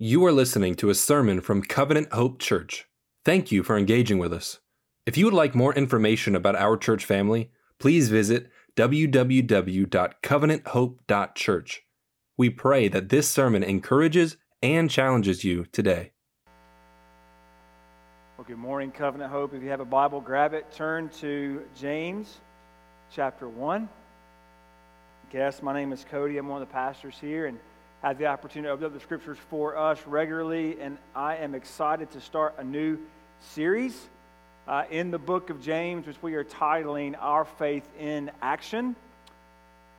You are listening to a sermon from Covenant Hope Church. Thank you for engaging with us. If you would like more information about our church family, please visit www.covenanthope.church. We pray that this sermon encourages and challenges you today. Well, good morning, Covenant Hope. If you have a Bible, grab it. Turn to James chapter 1. Guess my name is Cody. I'm one of the pastors here and have the opportunity to open up the scriptures for us regularly. And I am excited to start a new series uh, in the book of James, which we are titling Our Faith in Action.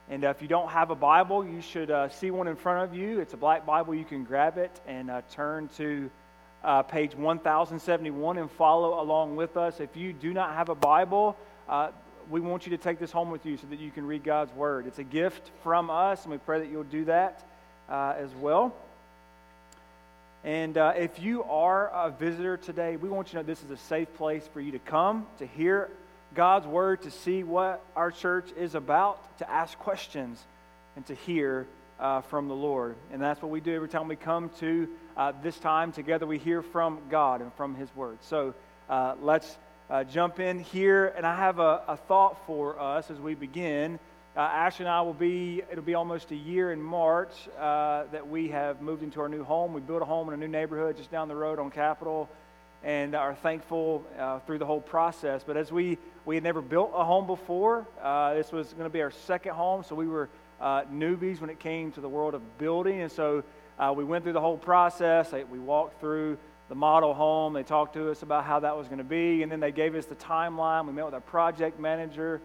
And uh, if you don't have a Bible, you should uh, see one in front of you. It's a black Bible. You can grab it and uh, turn to uh, page 1071 and follow along with us. If you do not have a Bible, we want you to take this home with you so that you can read God's Word. It's a gift from us, and we pray that you'll do that uh, as well. And uh, if you are a visitor today, we want you to know this is a safe place for you to come, to hear God's word, to see what our church is about, to ask questions, and to hear uh, from the Lord. And that's what we do every time we come to uh, this time together. We hear from God and from His word. So uh, let's uh, jump in here. And I have a, a thought for us as we begin. Uh, and I will be, it'll be almost a year in March uh, that we have moved into our new home. We built a home in a new neighborhood just down the road on Capitol and are thankful uh, through the whole process. But as we, we had never built a home before, uh, this was going to be our second home, so we were uh, newbies when it came to the world of building. And so uh, we went through the whole process. We walked through the model home. They talked to us about how that was going to be, and then they gave us the timeline. We met with our project manager.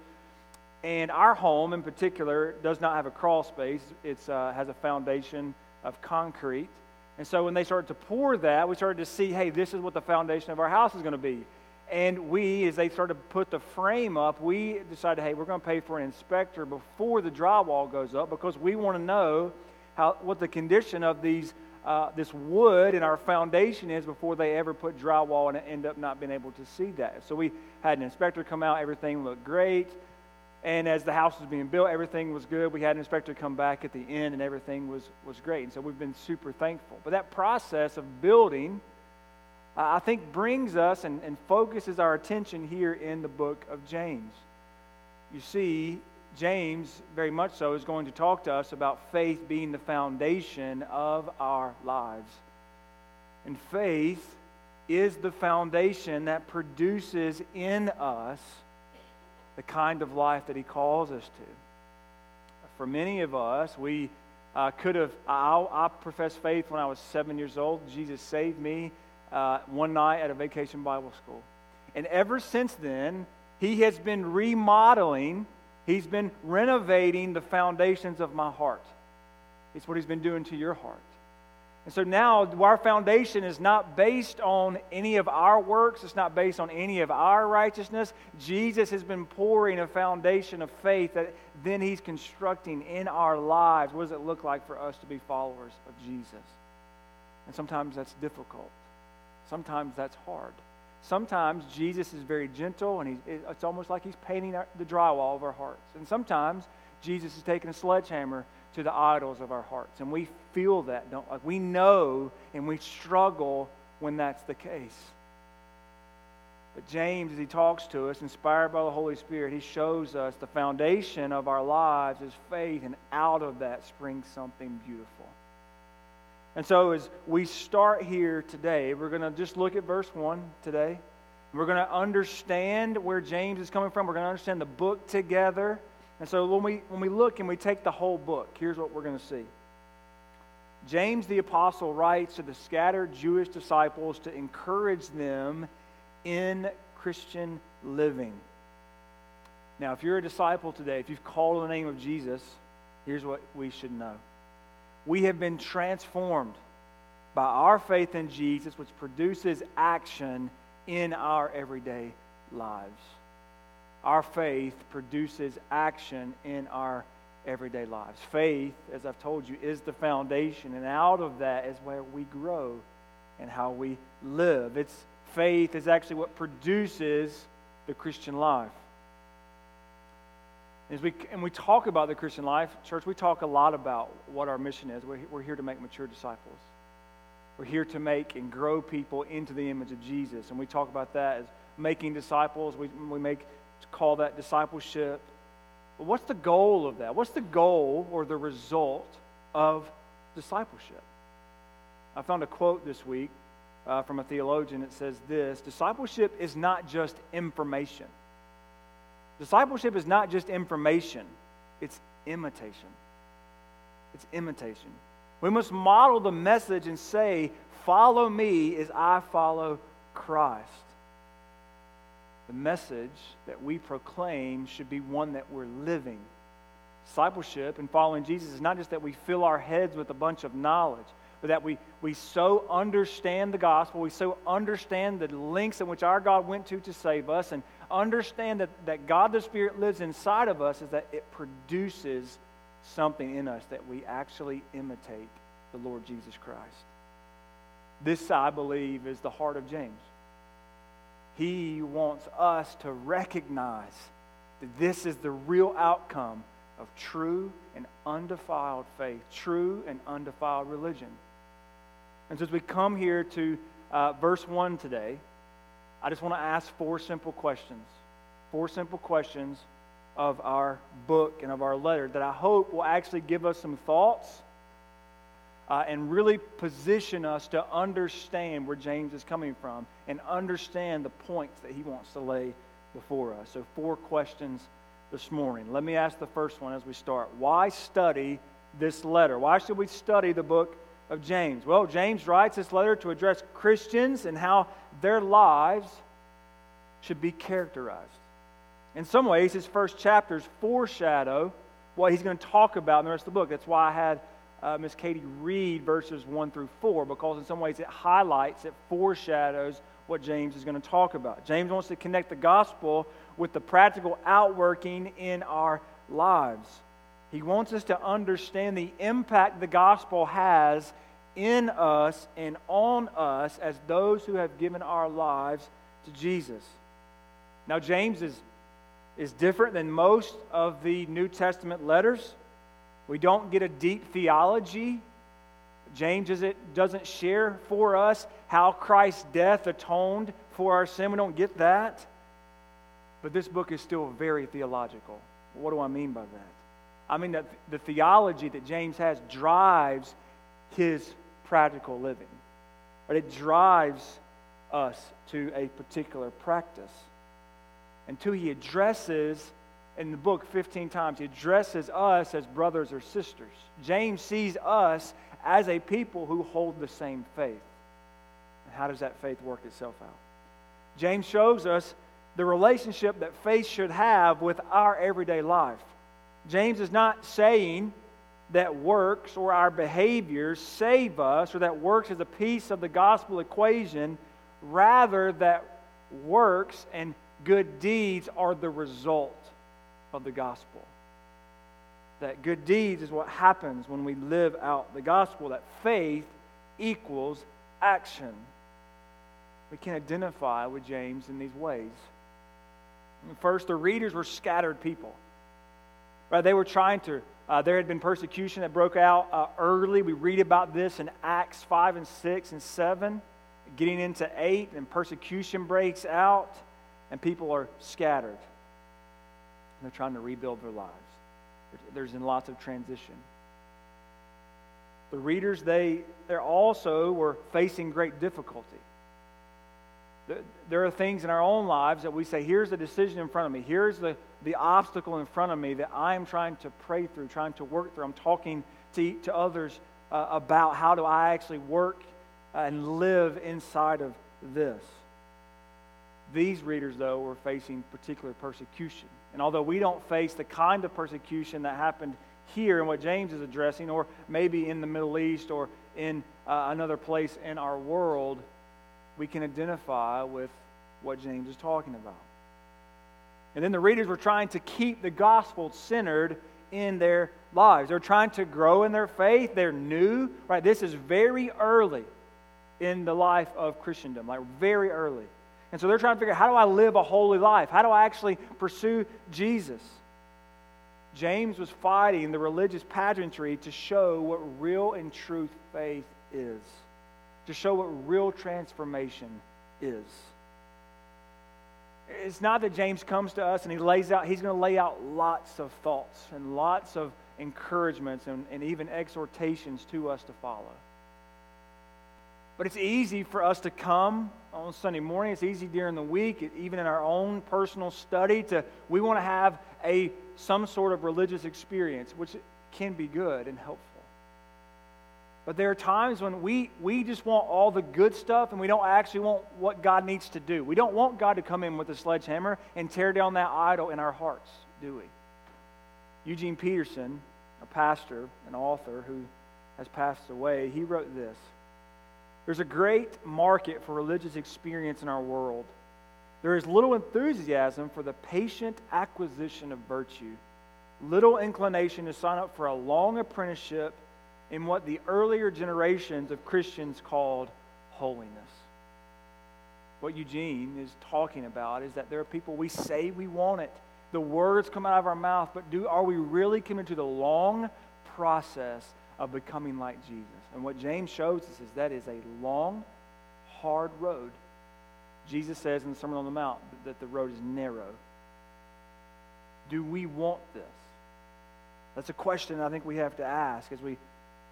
And our home in particular does not have a crawl space, it uh, has a foundation of concrete. And so when they started to pour that, we started to see, hey, this is what the foundation of our house is going to be. And we, as they started to put the frame up, we decided, hey, we're going to pay for an inspector before the drywall goes up because we want to know how, what the condition of these, uh, this wood in our foundation is before they ever put drywall and end up not being able to see that. So we had an inspector come out, everything looked great. And as the house was being built, everything was good. We had an inspector come back at the end, and everything was, was great. And so we've been super thankful. But that process of building, uh, I think, brings us and, and focuses our attention here in the book of James. You see, James, very much so, is going to talk to us about faith being the foundation of our lives. And faith is the foundation that produces in us the kind of life that He calls us to. For many of us, we uh, could have, I, I professed faith when I was seven years old. Jesus saved me uh, one night at a vacation Bible school. And ever since then, He has been remodeling, He's been renovating the foundations of my heart. It's what He's been doing to your heart. And so now our foundation is not based on any of our works, it's not based on any of our righteousness. Jesus has been pouring a foundation of faith that then he's constructing in our lives. What does it look like for us to be followers of Jesus? And sometimes that's difficult. Sometimes that's hard. Sometimes Jesus is very gentle and it's almost like he's painting the drywall of our hearts. And sometimes Jesus is taking a sledgehammer to the idols of our hearts. And we feel that, don't like we know and we struggle when that's the case. But James, as he talks to us, inspired by the Holy Spirit, he shows us the foundation of our lives is faith, and out of that springs something beautiful. And so, as we start here today, we're going to just look at verse 1 today. We're going to understand where James is coming from. We're going to understand the book together. And so when we, when we look and we take the whole book, here's what we're going to see. James the Apostle writes to the scattered Jewish disciples to encourage them in Christian living. Now, if you're a disciple today, if you've called on the name of Jesus, here's what we should know. We have been transformed by our faith in Jesus, which produces action in our everyday lives our faith produces action in our everyday lives. Faith, as I've told you, is the foundation, and out of that is where we grow and how we live. It's faith is actually what produces the Christian life. As we, and we talk about the Christian life, church, we talk a lot about what our mission is. We're, we're here to make mature disciples. We're here to make and grow people into the image of Jesus. And we talk about that as making disciples. We, we make call that discipleship. But what's the goal of that? What's the goal or the result of discipleship? I found a quote this week uh, from a theologian that says this Discipleship is not just information. Discipleship is not just information, it's imitation. It's imitation. We must model the message and say, Follow me as I follow Christ. The message that we proclaim should be one that we're living. Discipleship and following Jesus is not just that we fill our heads with a bunch of knowledge, but that we, we so understand the gospel, we so understand the lengths in which our God went to to save us, and understand that, that God the Spirit lives inside of us, is that it produces something in us that we actually imitate the Lord Jesus Christ. This, I believe, is the heart of James. He wants us to recognize that this is the real outcome of true and undefiled faith, true and undefiled religion. And so, as we come here to uh, verse 1 today, I just want to ask four simple questions. Four simple questions of our book and of our letter that I hope will actually give us some thoughts uh, and really position us to understand where James is coming from and understand the points that he wants to lay before us. So, four questions this morning. Let me ask the first one as we start. Why study this letter? Why should we study the book of James? Well, James writes this letter to address Christians and how their lives should be characterized. In some ways, his first chapters foreshadow what he's going to talk about in the rest of the book. That's why I had uh, Miss Katie read verses 1 through 4, because in some ways it highlights, it foreshadows what James is going to talk about. James wants to connect the gospel with the practical outworking in our lives. He wants us to understand the impact the gospel has in us and on us as those who have given our lives to Jesus. Now, James is is different than most of the New Testament letters. We don't get a deep theology. James doesn't share for us how Christ's death atoned for our sin. We don't get that. But this book is still very theological. What do I mean by that? I mean that the theology that James has drives his practical living. But it drives us to a particular practice. And two, he addresses in the book 15 times, he addresses us as brothers or sisters. James sees us as a people who hold the same faith. And how does that faith work itself out? James shows us the relationship that faith should have with our everyday life. James is not saying that works or our behaviors save us or that works is a piece of the gospel equation, rather, that works and good deeds are the result of the gospel. That good deeds is what happens when we live out the gospel, that faith equals action. We can identify with James in these ways. First, the readers were scattered people. Right? They were trying to, uh, there had been persecution that broke out uh, early. We read about this in Acts 5 and 6 and 7. Getting into 8, and persecution breaks out and people are scattered. They're trying to rebuild their lives. There's in lots of transition. The readers, they, they also were facing great difficulty. There are things in our own lives that we say, here's the decision in front of me. Here's the, the obstacle in front of me that I am trying to pray through, trying to work through. I'm talking to, to others uh, about how do I actually work and live inside of this. These readers, though, were facing particular persecution. And although we don't face the kind of persecution that happened here in what James is addressing, or maybe in the Middle East or in uh, another place in our world, we can identify with what James is talking about. And then the readers were trying to keep the gospel centered in their lives. They're trying to grow in their faith. They're new, right? This is very early in the life of Christendom, like very early. And so they're trying to figure out how do I live a holy life? How do I actually pursue Jesus? James was fighting the religious pageantry to show what real and true faith is. to show what real transformation is. It's not that James comes to us and he lays out, he's going to lay out lots of thoughts and lots of encouragements and, and even exhortations to us to follow. But it's easy for us to come on Sunday morning. It's easy during the week, even in our own personal study, to we want to have a some sort of religious experience, which can be good and helpful. But there are times when we, we just want all the good stuff and we don't actually want what God needs to do. We don't want God to come in with a sledgehammer and tear down that idol in our hearts, do we? Eugene Peterson, a pastor, an author who has passed away, he wrote this There's a great market for religious experience in our world. There is little enthusiasm for the patient acquisition of virtue, little inclination to sign up for a long apprenticeship in what the earlier generations of Christians called holiness. What Eugene is talking about is that there are people we say we want it. The words come out of our mouth, but do are we really committed to the long process of becoming like Jesus? And what James shows us is that is a long, hard road. Jesus says in the Sermon on the Mount that the road is narrow. Do we want this? That's a question I think we have to ask as we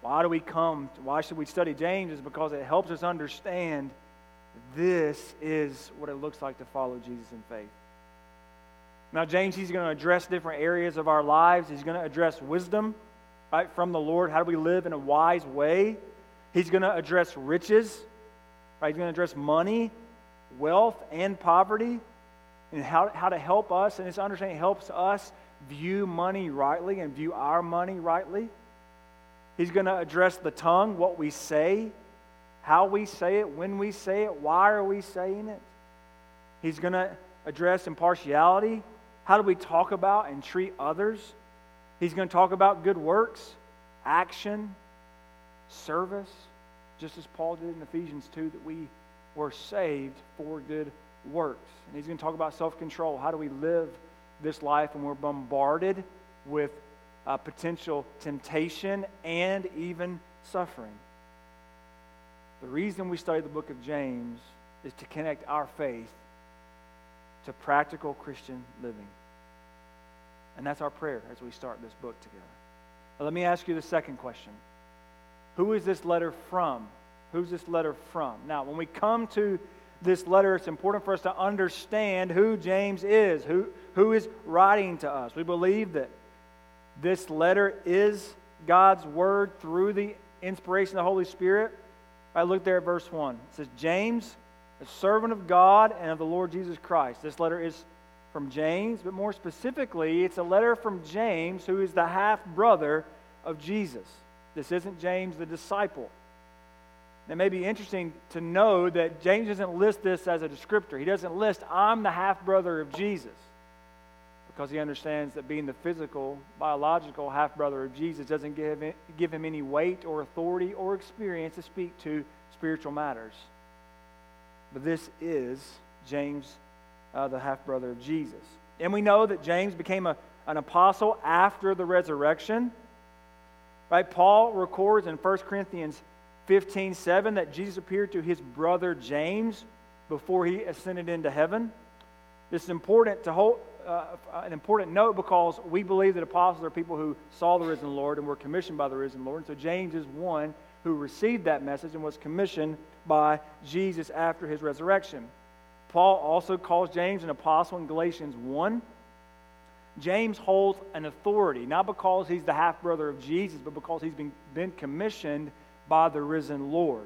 why do we come? Why should we study James? Is because it helps us understand this is what it looks like to follow Jesus in faith. Now, James, he's going to address different areas of our lives. He's going to address wisdom, right, from the Lord. How do we live in a wise way? He's going to address riches, right? He's going to address money, wealth, and poverty, and how, how to help us. And his understanding helps us view money rightly and view our money rightly. He's going to address the tongue, what we say, how we say it, when we say it, why are we saying it. He's going to address impartiality. How do we talk about and treat others? He's going to talk about good works, action, service, just as Paul did in Ephesians 2 that we were saved for good works. And he's going to talk about self control. How do we live this life when we're bombarded with uh, potential temptation, and even suffering. The reason we study the book of James is to connect our faith to practical Christian living. And that's our prayer as we start this book together. Now, let me ask you the second question Who is this letter from? Who's this letter from? Now, when we come to this letter, it's important for us to understand who James is, who, who is writing to us. We believe that this letter is God's word through the inspiration of the Holy Spirit. I look there at verse 1. It says, James, a servant of God and of the Lord Jesus Christ. This letter is from James, but more specifically, it's a letter from James, who is the half brother of Jesus. This isn't James the disciple. It may be interesting to know that James doesn't list this as a descriptor. He doesn't list, I'm the half brother of Jesus because he understands that being the physical, biological half brother of Jesus doesn't give, give him any weight or authority or experience to speak to spiritual matters. But this is James, uh, the half brother of Jesus. And we know that James became a, an apostle after the resurrection. Right? Paul records in 1 Corinthians 15 7 that Jesus appeared to his brother James before he ascended into heaven. This is important to hold, uh, an important note because we believe that apostles are people who saw the risen Lord and were commissioned by the risen Lord. And so James is one who received that message and was commissioned by Jesus after his resurrection. Paul also calls James an apostle in Galatians 1. James holds an authority, not because he's the half brother of Jesus, but because he's been, been commissioned by the risen Lord.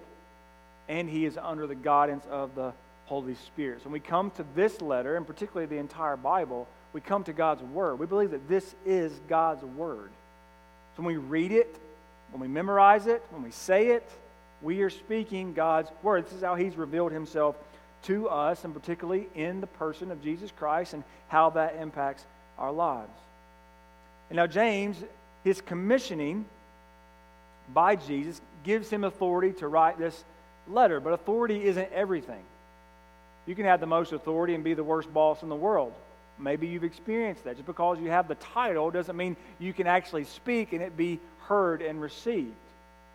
And he is under the guidance of the Holy Spirit. So when we come to this letter, and particularly the entire Bible, we come to God's Word. We believe that this is God's Word. So when we read it, when we memorize it, when we say it, we are speaking God's Word. This is how He's revealed Himself to us, and particularly in the person of Jesus Christ and how that impacts our lives. And now, James, his commissioning by Jesus gives him authority to write this letter, but authority isn't everything. You can have the most authority and be the worst boss in the world. Maybe you've experienced that. Just because you have the title doesn't mean you can actually speak and it be heard and received.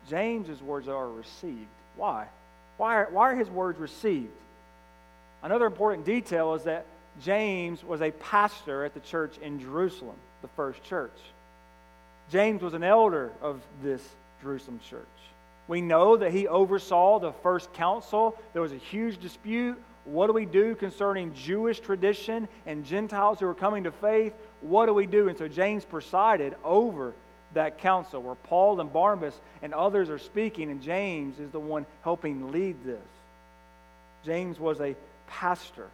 James's words are received. Why? Why are, why are his words received? Another important detail is that James was a pastor at the church in Jerusalem, the first church. James was an elder of this Jerusalem church. We know that he oversaw the first council. There was a huge dispute. What do we do concerning Jewish tradition and Gentiles who are coming to faith? What do we do? And so James presided over that council where Paul and Barnabas and others are speaking, and James is the one helping lead this. James was a pastor.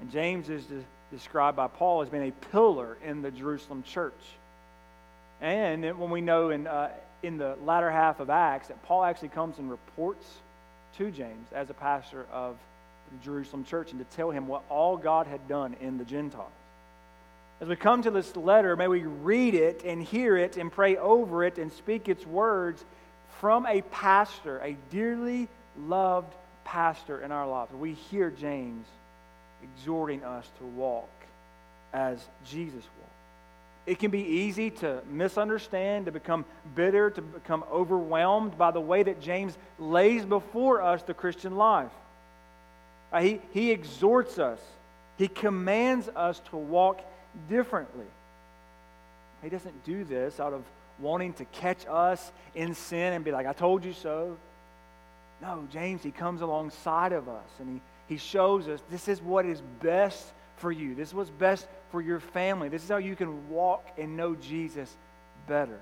And James is described by Paul as being a pillar in the Jerusalem church. And when we know in, uh, in the latter half of Acts that Paul actually comes and reports to James as a pastor of the Jerusalem church and to tell him what all God had done in the Gentiles. As we come to this letter, may we read it and hear it and pray over it and speak its words from a pastor, a dearly loved pastor in our lives. We hear James exhorting us to walk as Jesus walked. It can be easy to misunderstand, to become bitter, to become overwhelmed by the way that James lays before us the Christian life. Uh, he, he exhorts us, he commands us to walk differently. He doesn't do this out of wanting to catch us in sin and be like, I told you so. No, James, he comes alongside of us and he, he shows us this is what is best for you. This is what's best for your family. This is how you can walk and know Jesus better.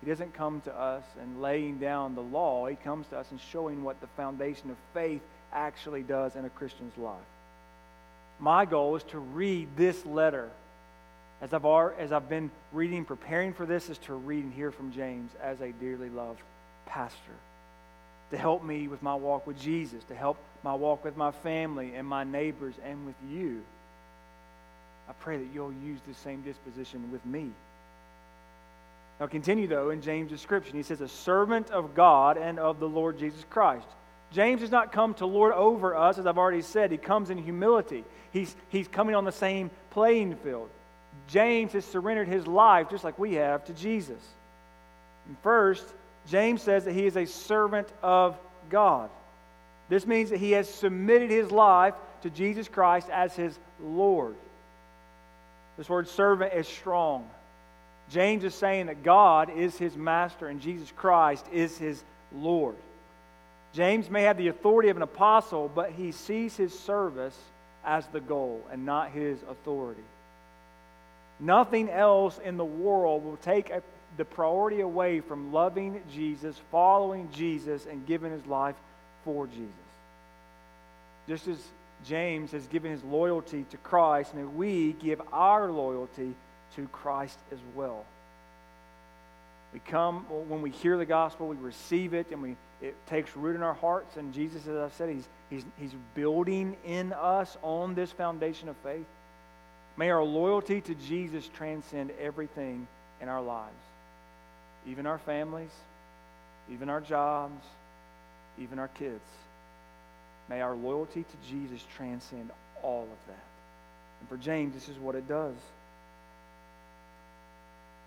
He doesn't come to us and laying down the law. He comes to us and showing what the foundation of faith actually does in a Christian's life. My goal is to read this letter as I've, as I've been reading, preparing for this, is to read and hear from James as a dearly loved pastor to help me with my walk with Jesus, to help my walk with my family and my neighbors and with you. I pray that you'll use the same disposition with me. Now, continue though in James' description. He says, A servant of God and of the Lord Jesus Christ. James does not come to lord over us, as I've already said. He comes in humility. He's, he's coming on the same playing field. James has surrendered his life, just like we have, to Jesus. And first, James says that he is a servant of God. This means that he has submitted his life to Jesus Christ as his Lord. This word servant is strong. James is saying that God is his master and Jesus Christ is his Lord. James may have the authority of an apostle, but he sees his service as the goal and not his authority. Nothing else in the world will take a the priority away from loving Jesus, following Jesus, and giving his life for Jesus. Just as James has given his loyalty to Christ, may we give our loyalty to Christ as well. We come, when we hear the gospel, we receive it, and we, it takes root in our hearts. And Jesus, as I said, he's, he's, he's building in us on this foundation of faith. May our loyalty to Jesus transcend everything in our lives even our families, even our jobs, even our kids. May our loyalty to Jesus transcend all of that. And for James, this is what it does.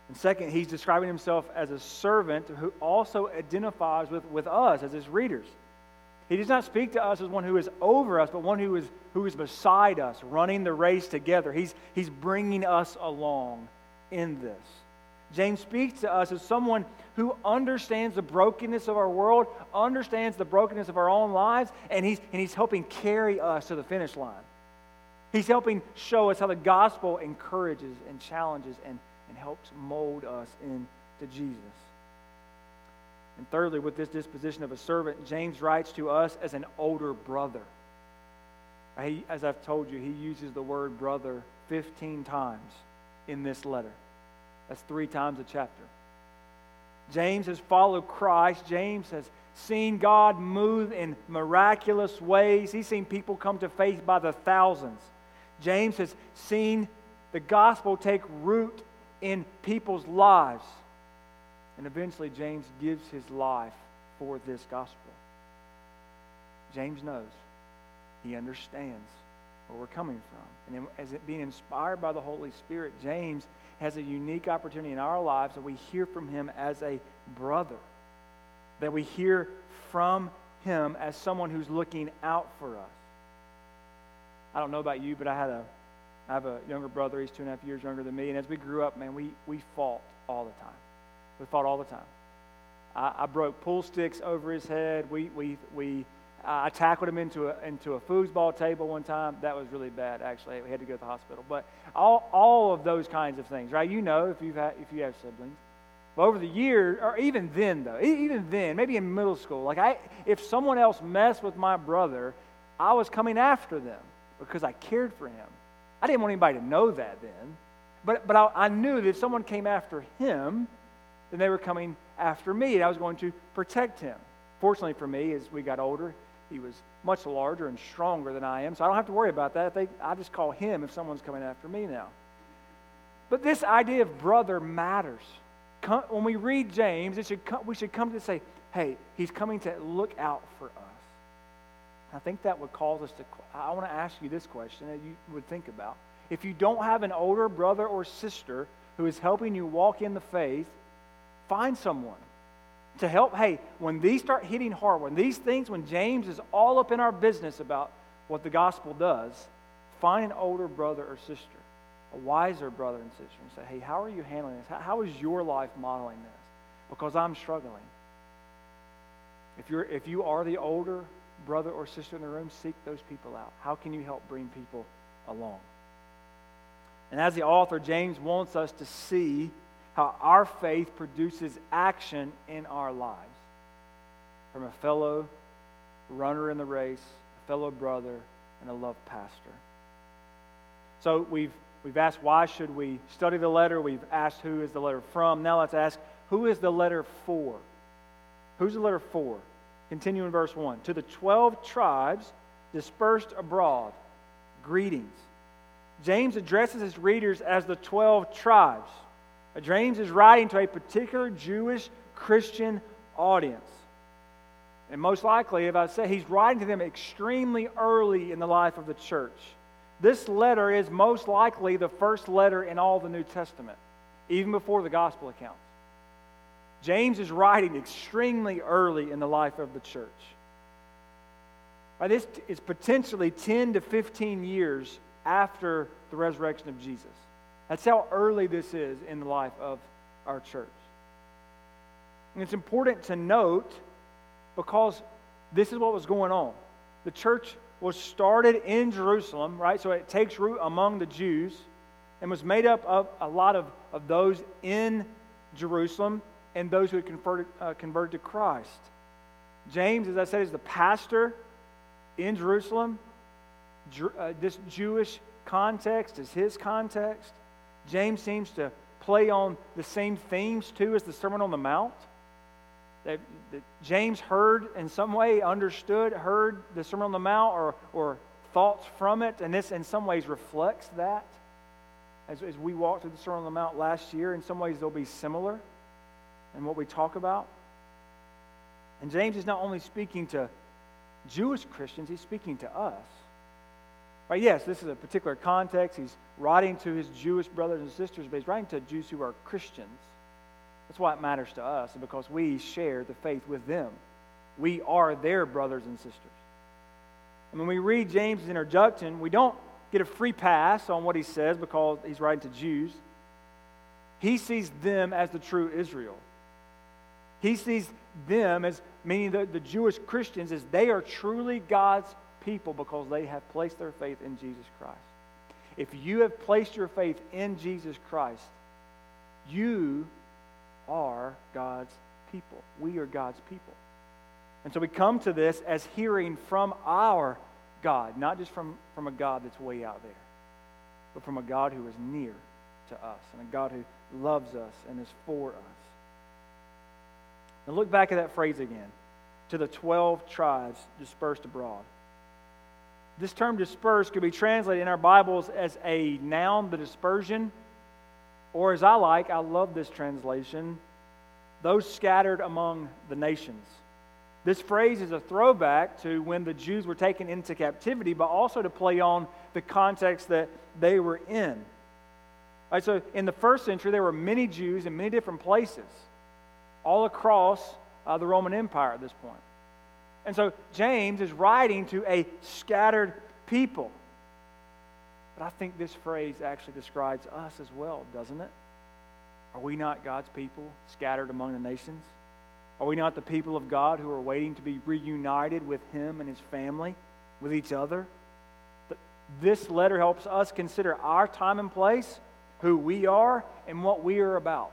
And second, he's describing himself as a servant who also identifies with, with us as his readers. He does not speak to us as one who is over us, but one who is, who is beside us, running the race together. He's, he's bringing us along in this. James speaks to us as someone who understands the brokenness of our world, understands the brokenness of our own lives, and he's, and he's helping carry us to the finish line. He's helping show us how the gospel encourages and challenges and, and helps mold us into Jesus. And thirdly, with this disposition of a servant, James writes to us as an older brother. He, as I've told you, he uses the word brother 15 times in this letter. That's three times a chapter. James has followed Christ. James has seen God move in miraculous ways. He's seen people come to faith by the thousands. James has seen the gospel take root in people's lives. And eventually, James gives his life for this gospel. James knows, he understands where we're coming from. And as it being inspired by the Holy Spirit, James has a unique opportunity in our lives that we hear from him as a brother. that we hear from him as someone who's looking out for us. I don't know about you, but I had a I have a younger brother. He's two and a half years younger than me. And as we grew up, man, we, we fought all the time. We fought all the time. I, I broke pool sticks over his head. We, we, we, I tackled him into a, into a foosball table one time. That was really bad, actually. We had to go to the hospital. But all, all of those kinds of things, right? You know if, you've had, if you have siblings. But over the years, or even then, though, even then, maybe in middle school, like I, if someone else messed with my brother, I was coming after them because I cared for him. I didn't want anybody to know that then. But, but I, I knew that if someone came after him, then they were coming after me, and I was going to protect him. Fortunately for me, as we got older, he was much larger and stronger than I am, so I don't have to worry about that. They, I just call him if someone's coming after me now. But this idea of brother matters. When we read James, it should come, we should come to say, hey, he's coming to look out for us. I think that would cause us to. I want to ask you this question that you would think about. If you don't have an older brother or sister who is helping you walk in the faith, find someone to help. Hey, when these start hitting hard, when these things, when James is all up in our business about what the gospel does, find an older brother or sister, a wiser brother and sister, and say, hey, how are you handling this? How, how is your life modeling this? Because I'm struggling. If, you're, if you are the older brother or sister in the room, seek those people out. How can you help bring people along? And as the author, James wants us to see how our faith produces action in our lives from a fellow runner in the race, a fellow brother, and a loved pastor. So we've, we've asked why should we study the letter? We've asked who is the letter from. Now let's ask who is the letter for? Who's the letter for? Continue in verse 1. To the 12 tribes dispersed abroad, greetings. James addresses his readers as the 12 tribes. James is writing to a particular Jewish Christian audience. And most likely, if I say he's writing to them extremely early in the life of the church. This letter is most likely the first letter in all the New Testament, even before the gospel accounts. James is writing extremely early in the life of the church. Right, this is potentially 10 to 15 years after the resurrection of Jesus. That's how early this is in the life of our church. And it's important to note because this is what was going on. The church was started in Jerusalem, right? So it takes root among the Jews and was made up of a lot of, of those in Jerusalem and those who had converted, uh, converted to Christ. James, as I said, is the pastor in Jerusalem. Jer- uh, this Jewish context is his context. James seems to play on the same themes too as the Sermon on the Mount. That, that James heard in some way, understood, heard the Sermon on the Mount or, or thoughts from it, and this in some ways reflects that. As, as we walked through the Sermon on the Mount last year, in some ways they'll be similar in what we talk about. And James is not only speaking to Jewish Christians, he's speaking to us. Right, yes, this is a particular context. He's writing to his Jewish brothers and sisters, but he's writing to Jews who are Christians. That's why it matters to us, because we share the faith with them. We are their brothers and sisters. And when we read James' introduction, we don't get a free pass on what he says because he's writing to Jews. He sees them as the true Israel. He sees them as, meaning the, the Jewish Christians, as they are truly God's people because they have placed their faith in Jesus Christ. If you have placed your faith in Jesus Christ, you are God's people. We are God's people. And so we come to this as hearing from our God, not just from, from a God that's way out there, but from a God who is near to us and a God who loves us and is for us. And look back at that phrase again to the 12 tribes dispersed abroad. This term dispersed could be translated in our Bibles as a noun, the dispersion, or as I like, I love this translation, those scattered among the nations. This phrase is a throwback to when the Jews were taken into captivity, but also to play on the context that they were in. Right, so in the first century, there were many Jews in many different places all across uh, the Roman Empire at this point. And so James is writing to a scattered people. But I think this phrase actually describes us as well, doesn't it? Are we not God's people scattered among the nations? Are we not the people of God who are waiting to be reunited with Him and His family, with each other? This letter helps us consider our time and place, who we are, and what we are about.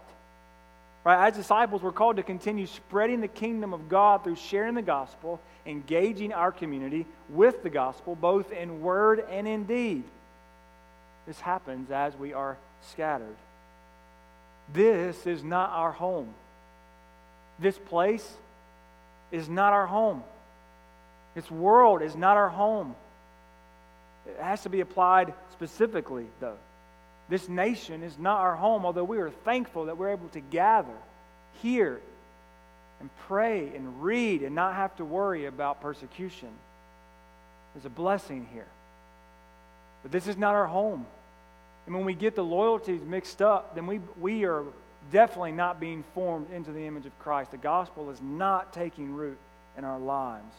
Right? As disciples, we're called to continue spreading the kingdom of God through sharing the gospel, engaging our community with the gospel, both in word and in deed. This happens as we are scattered. This is not our home. This place is not our home. This world is not our home. It has to be applied specifically, though. This nation is not our home, although we are thankful that we're able to gather here and pray and read and not have to worry about persecution. There's a blessing here. But this is not our home. And when we get the loyalties mixed up, then we, we are definitely not being formed into the image of Christ. The gospel is not taking root in our lives.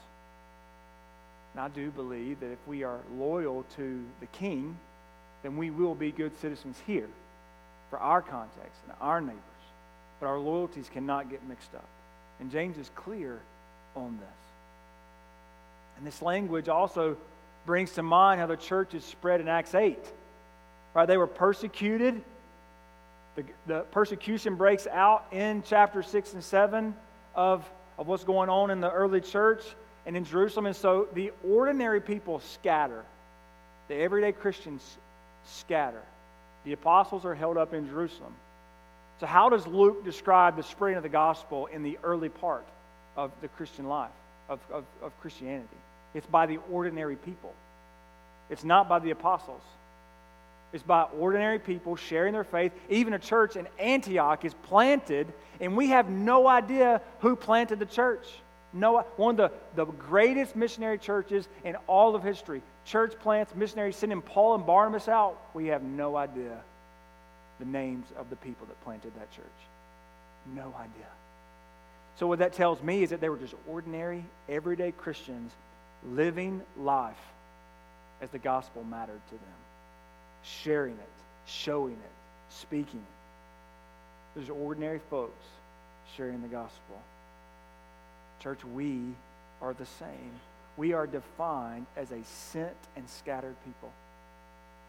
And I do believe that if we are loyal to the king, then we will be good citizens here for our context and our neighbors. But our loyalties cannot get mixed up. And James is clear on this. And this language also brings to mind how the church is spread in Acts 8. Right? They were persecuted. The, the persecution breaks out in chapter 6 and 7 of, of what's going on in the early church and in Jerusalem. And so the ordinary people scatter, the everyday Christians scatter. The apostles are held up in Jerusalem. So, how does Luke describe the spreading of the gospel in the early part of the Christian life, of, of, of Christianity? It's by the ordinary people, it's not by the apostles. It's by ordinary people sharing their faith. Even a church in Antioch is planted, and we have no idea who planted the church. No, one of the, the greatest missionary churches in all of history. Church plants, missionaries sending Paul and Barnabas out. We have no idea the names of the people that planted that church. No idea. So, what that tells me is that they were just ordinary, everyday Christians living life as the gospel mattered to them, sharing it, showing it, speaking it. There's ordinary folks sharing the gospel. Church, we are the same. We are defined as a sent and scattered people.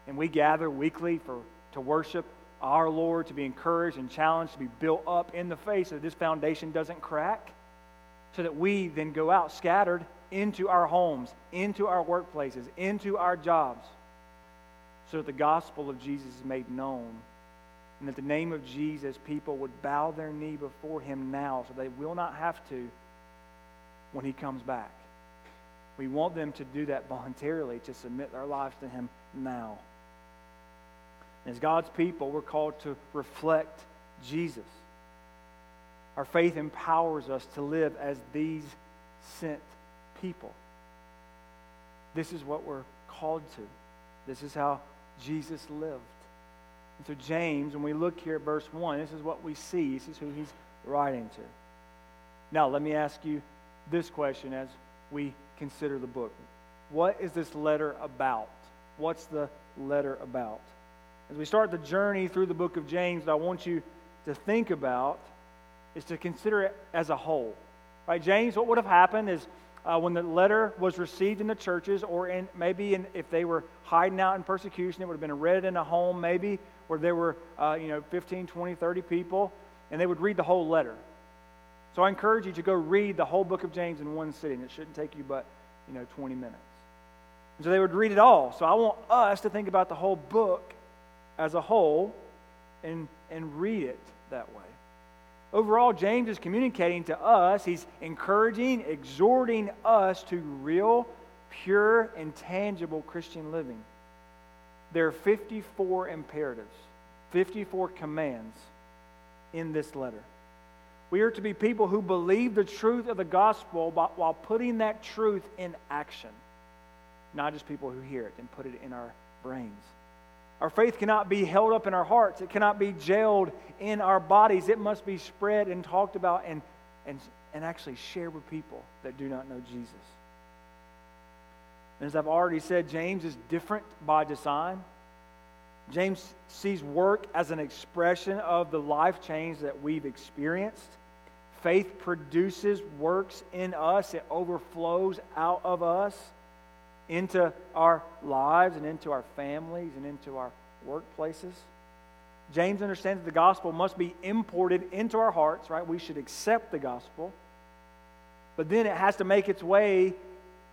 And we gather weekly for, to worship our Lord, to be encouraged and challenged, to be built up in the face so that this foundation doesn't crack, so that we then go out scattered into our homes, into our workplaces, into our jobs, so that the gospel of Jesus is made known. And that the name of Jesus, people would bow their knee before him now so they will not have to when he comes back. We want them to do that voluntarily, to submit their lives to him now. As God's people, we're called to reflect Jesus. Our faith empowers us to live as these sent people. This is what we're called to. This is how Jesus lived. And so, James, when we look here at verse 1, this is what we see. This is who he's writing to. Now, let me ask you this question as we consider the book. What is this letter about? What's the letter about? As we start the journey through the book of James, I want you to think about is to consider it as a whole. Right, James, what would have happened is uh, when the letter was received in the churches, or in, maybe in, if they were hiding out in persecution, it would have been read in a home, maybe where there were uh, you know 15, 20, 30 people, and they would read the whole letter. So I encourage you to go read the whole book of James in one sitting. It shouldn't take you but, you know, 20 minutes. And so they would read it all. So I want us to think about the whole book as a whole and, and read it that way. Overall, James is communicating to us, he's encouraging, exhorting us to real, pure, and tangible Christian living. There are 54 imperatives, 54 commands in this letter. We are to be people who believe the truth of the gospel while putting that truth in action, not just people who hear it and put it in our brains. Our faith cannot be held up in our hearts. It cannot be jailed in our bodies. It must be spread and talked about and, and, and actually shared with people that do not know Jesus. And as I've already said, James is different by design. James sees work as an expression of the life change that we've experienced. Faith produces works in us, it overflows out of us into our lives and into our families and into our workplaces. James understands that the gospel must be imported into our hearts, right? We should accept the gospel. But then it has to make its way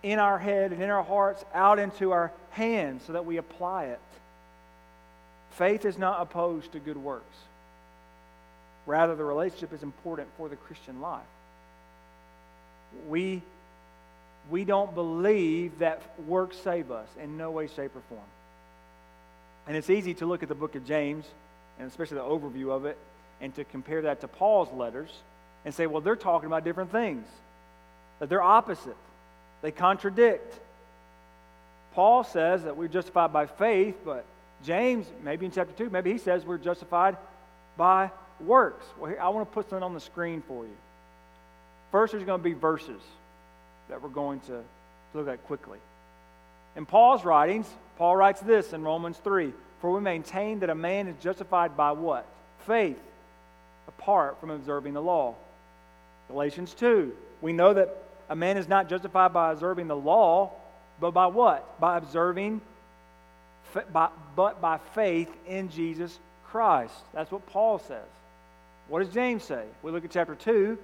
in our head and in our hearts out into our hands so that we apply it. Faith is not opposed to good works. Rather, the relationship is important for the Christian life. We, we don't believe that works save us in no way, shape, or form. And it's easy to look at the book of James, and especially the overview of it, and to compare that to Paul's letters and say, well, they're talking about different things, that they're opposite, they contradict. Paul says that we're justified by faith, but James, maybe in chapter 2, maybe he says we're justified by works. Well, here, I want to put something on the screen for you. First, there's going to be verses that we're going to look at quickly. In Paul's writings, Paul writes this in Romans 3 For we maintain that a man is justified by what? Faith, apart from observing the law. Galatians 2 We know that a man is not justified by observing the law, but by what? By observing, by, but by faith in Jesus Christ. That's what Paul says. What does James say? We look at chapter 2.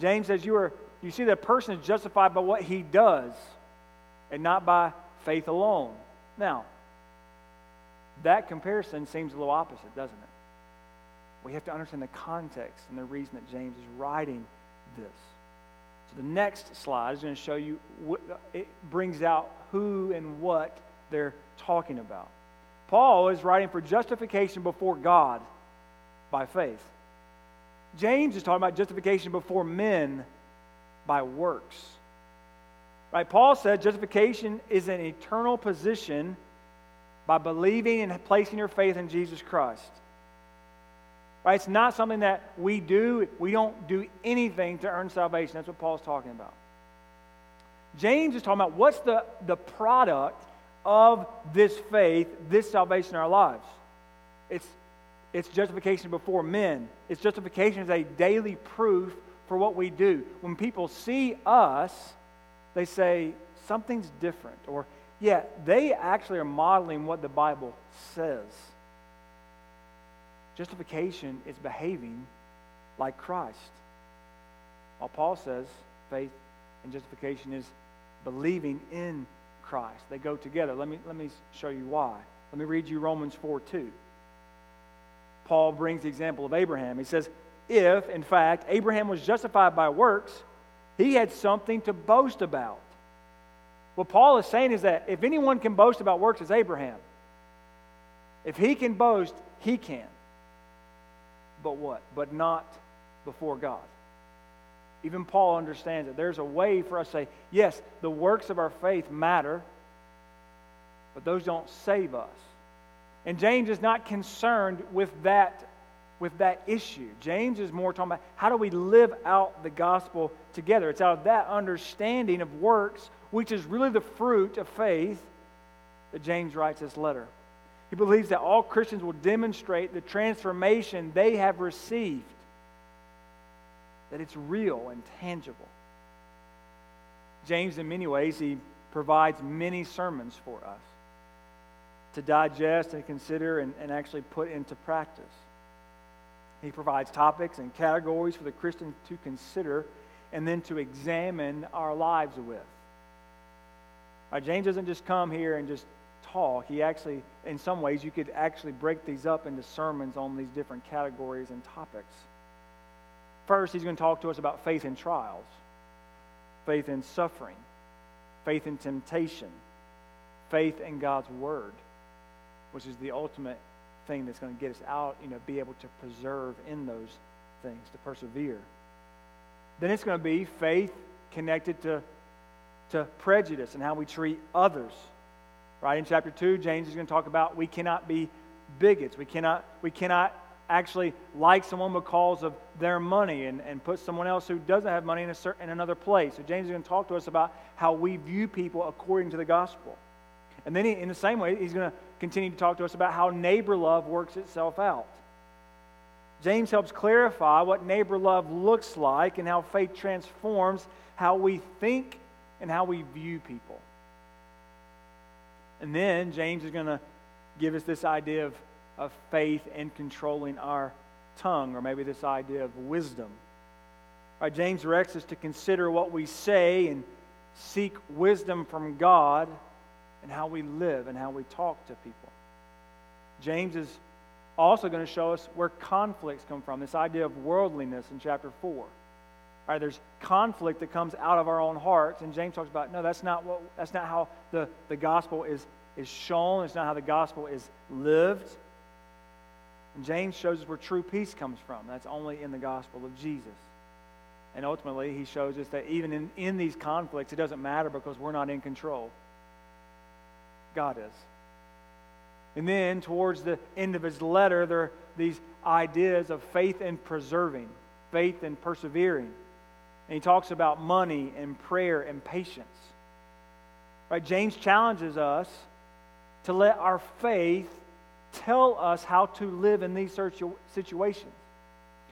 James says, You, are, you see that a person is justified by what he does and not by faith alone. Now, that comparison seems a little opposite, doesn't it? We have to understand the context and the reason that James is writing this. So the next slide is going to show you, what, it brings out who and what they're talking about. Paul is writing for justification before God by faith. James is talking about justification before men by works. Right? Paul said justification is an eternal position by believing and placing your faith in Jesus Christ. Right? It's not something that we do. We don't do anything to earn salvation. That's what Paul's talking about. James is talking about what's the, the product of this faith, this salvation in our lives. It's it's justification before men. It's justification as a daily proof for what we do. When people see us, they say, something's different. Or, yeah, they actually are modeling what the Bible says. Justification is behaving like Christ. While Paul says faith and justification is believing in Christ. They go together. Let me, let me show you why. Let me read you Romans 4 2. Paul brings the example of Abraham. He says, If, in fact, Abraham was justified by works, he had something to boast about. What Paul is saying is that if anyone can boast about works, it's Abraham. If he can boast, he can. But what? But not before God. Even Paul understands that there's a way for us to say, yes, the works of our faith matter, but those don't save us. And James is not concerned with that, with that issue. James is more talking about how do we live out the gospel together. It's out of that understanding of works, which is really the fruit of faith, that James writes this letter. He believes that all Christians will demonstrate the transformation they have received, that it's real and tangible. James, in many ways, he provides many sermons for us to digest and consider and, and actually put into practice. He provides topics and categories for the Christian to consider and then to examine our lives with. Right, James doesn't just come here and just talk. He actually, in some ways, you could actually break these up into sermons on these different categories and topics. First, he's going to talk to us about faith in trials, faith in suffering, faith in temptation, faith in God's word which is the ultimate thing that's going to get us out, you know, be able to preserve in those things, to persevere. Then it's going to be faith connected to, to prejudice and how we treat others. Right in chapter 2, James is going to talk about we cannot be bigots. We cannot, we cannot actually like someone because of their money and, and put someone else who doesn't have money in, a certain, in another place. So James is going to talk to us about how we view people according to the gospel. And then he, in the same way, he's going to continue to talk to us about how neighbor love works itself out. James helps clarify what neighbor love looks like and how faith transforms how we think and how we view people. And then James is going to give us this idea of, of faith in controlling our tongue, or maybe this idea of wisdom. Right, James directs us to consider what we say and seek wisdom from God and how we live and how we talk to people. James is also going to show us where conflicts come from, this idea of worldliness in chapter 4. All right, there's conflict that comes out of our own hearts, and James talks about no, that's not what that's not how the, the gospel is, is shown, it's not how the gospel is lived. And James shows us where true peace comes from. That's only in the gospel of Jesus. And ultimately, he shows us that even in, in these conflicts, it doesn't matter because we're not in control. God is. And then, towards the end of his letter, there are these ideas of faith and preserving, faith and persevering. And he talks about money and prayer and patience. Right? James challenges us to let our faith tell us how to live in these situations.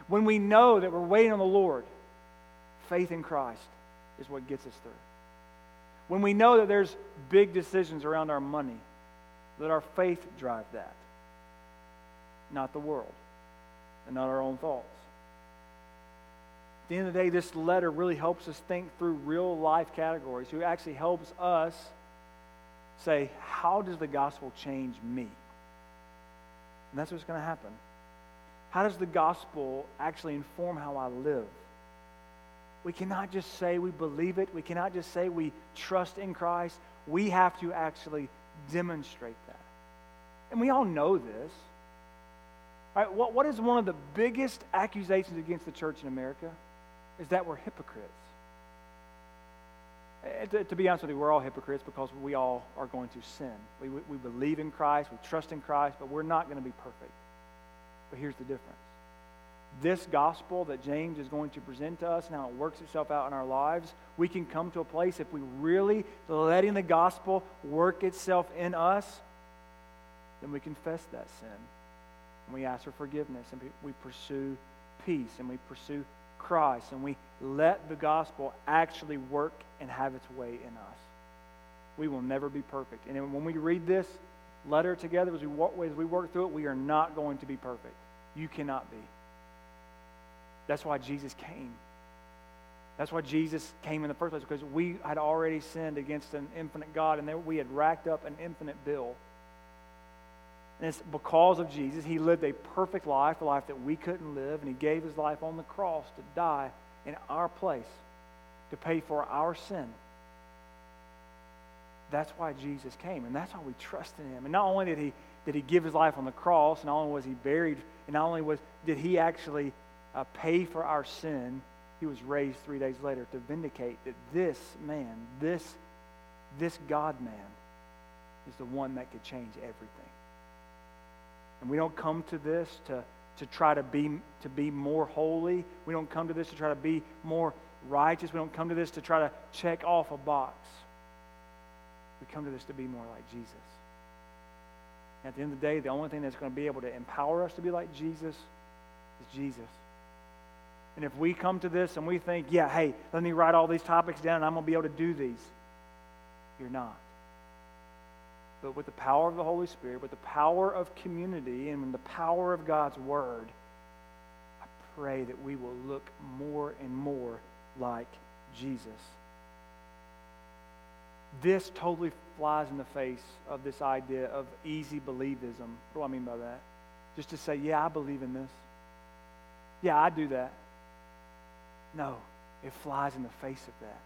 When we know that we're waiting on the Lord, faith in Christ is what gets us through. When we know that there's big decisions around our money, let our faith drive that, not the world and not our own thoughts. At the end of the day, this letter really helps us think through real life categories, who actually helps us say, How does the gospel change me? And that's what's going to happen. How does the gospel actually inform how I live? We cannot just say we believe it. We cannot just say we trust in Christ. We have to actually demonstrate that. And we all know this. Right? What, what is one of the biggest accusations against the church in America? Is that we're hypocrites. Eh, to, to, be honest with you, we're all hypocrites because we all are going to sin. We, we, we believe in Christ, we trust in Christ, but we're not going to be perfect. But here's the difference this gospel that James is going to present to us and how it works itself out in our lives, we can come to a place if we really letting the gospel work itself in us, then we confess that sin. And we ask for forgiveness and we pursue peace and we pursue Christ and we let the gospel actually work and have its way in us. We will never be perfect. And when we read this letter together, as we, as we work through it, we are not going to be perfect. You cannot be. That's why Jesus came. That's why Jesus came in the first place, because we had already sinned against an infinite God, and we had racked up an infinite bill. And it's because of Jesus. He lived a perfect life, a life that we couldn't live, and He gave His life on the cross to die in our place, to pay for our sin. That's why Jesus came, and that's why we trust in Him. And not only did He, did he give His life on the cross, and not only was He buried, and not only was, did He actually uh, pay for our sin, he was raised three days later to vindicate that this man, this, this God man, is the one that could change everything. And we don't come to this to, to try to be, to be more holy. We don't come to this to try to be more righteous. We don't come to this to try to check off a box. We come to this to be more like Jesus. At the end of the day, the only thing that's going to be able to empower us to be like Jesus is Jesus. And if we come to this and we think, yeah, hey, let me write all these topics down and I'm going to be able to do these, you're not. But with the power of the Holy Spirit, with the power of community, and the power of God's Word, I pray that we will look more and more like Jesus. This totally flies in the face of this idea of easy believism. What do I mean by that? Just to say, yeah, I believe in this. Yeah, I do that. No, it flies in the face of that.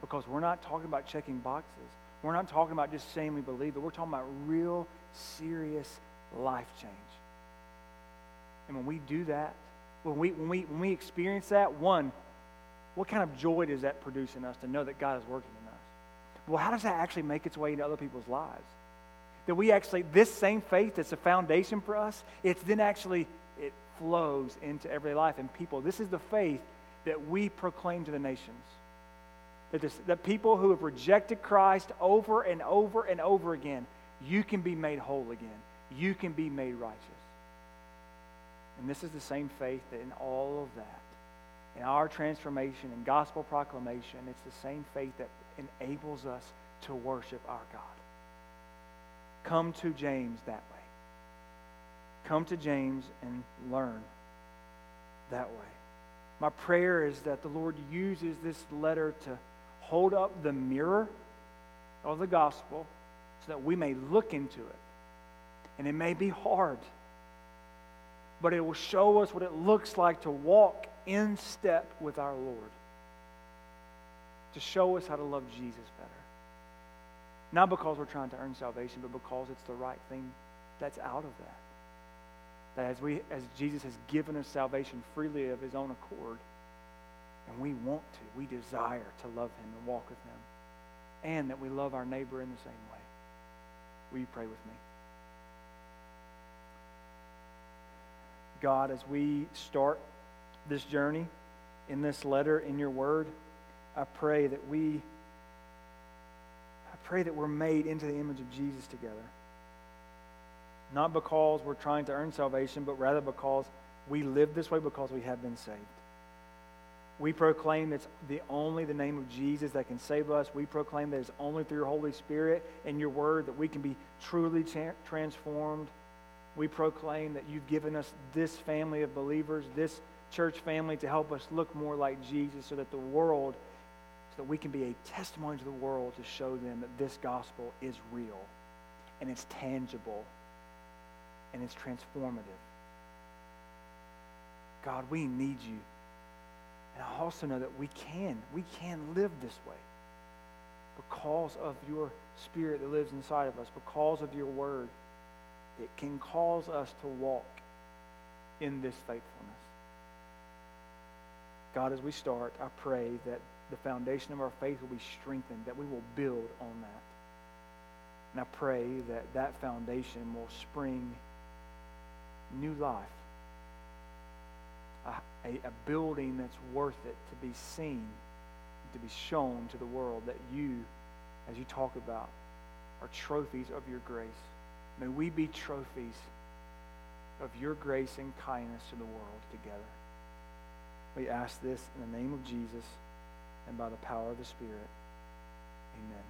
Because we're not talking about checking boxes. We're not talking about just saying we believe it. We're talking about real, serious life change. And when we do that, when we, when we, when we experience that, one, what kind of joy does that produce in us to know that God is working in us? Well, how does that actually make its way into other people's lives? That we actually, this same faith that's a foundation for us, it's then actually, it flows into everyday life and people. This is the faith that we proclaim to the nations. That, this, people who have rejected Christ over and over and over again, you can be made whole again. You can be made righteous. And this is the same faith that in all of that, in our transformation and gospel proclamation, it's the same faith that enables us to worship our God. Come to James that way. Come to James and learn that way. My prayer is that the Lord uses this letter to hold up the mirror of the gospel so that we may look into it. And it may be hard, but it will show us what it looks like to walk in step with our Lord, to show us how to love Jesus better. Not because we're trying to earn salvation, but because it's the right thing that's out of that. That as, we, as Jesus has given us salvation freely of his own accord, and we want to, we desire to love him and walk with him, and that we love our neighbor in the same way. Will you pray with me? God, as we start this journey in this letter, in your word, I pray that we I pray that we're made into the image of Jesus together. Not because we're trying to earn salvation, but rather because we live this way because we have been saved. We proclaim it's the only the name of Jesus that can save us. We proclaim that it's only through your Holy Spirit and your word that we can be truly tra- transformed. We proclaim that you've given us this family of believers, this church family to help us look more like Jesus so that the world, so that we can be a testimony to the world to show them that this gospel is real and it's tangible and it's transformative. God, we need you. And I also know that we can. We can live this way because of your spirit that lives inside of us, because of your word. It can cause us to walk in this faithfulness. God, as we start, I pray that the foundation of our faith will be strengthened, that we will build on that. And I pray that that foundation will spring new life a, a building that's worth it to be seen, to be shown to the world that you, as you talk about, are trophies of your grace. May we be trophies of your grace and kindness to the world together. We ask this in the name of Jesus and by the power of the Spirit. Amen.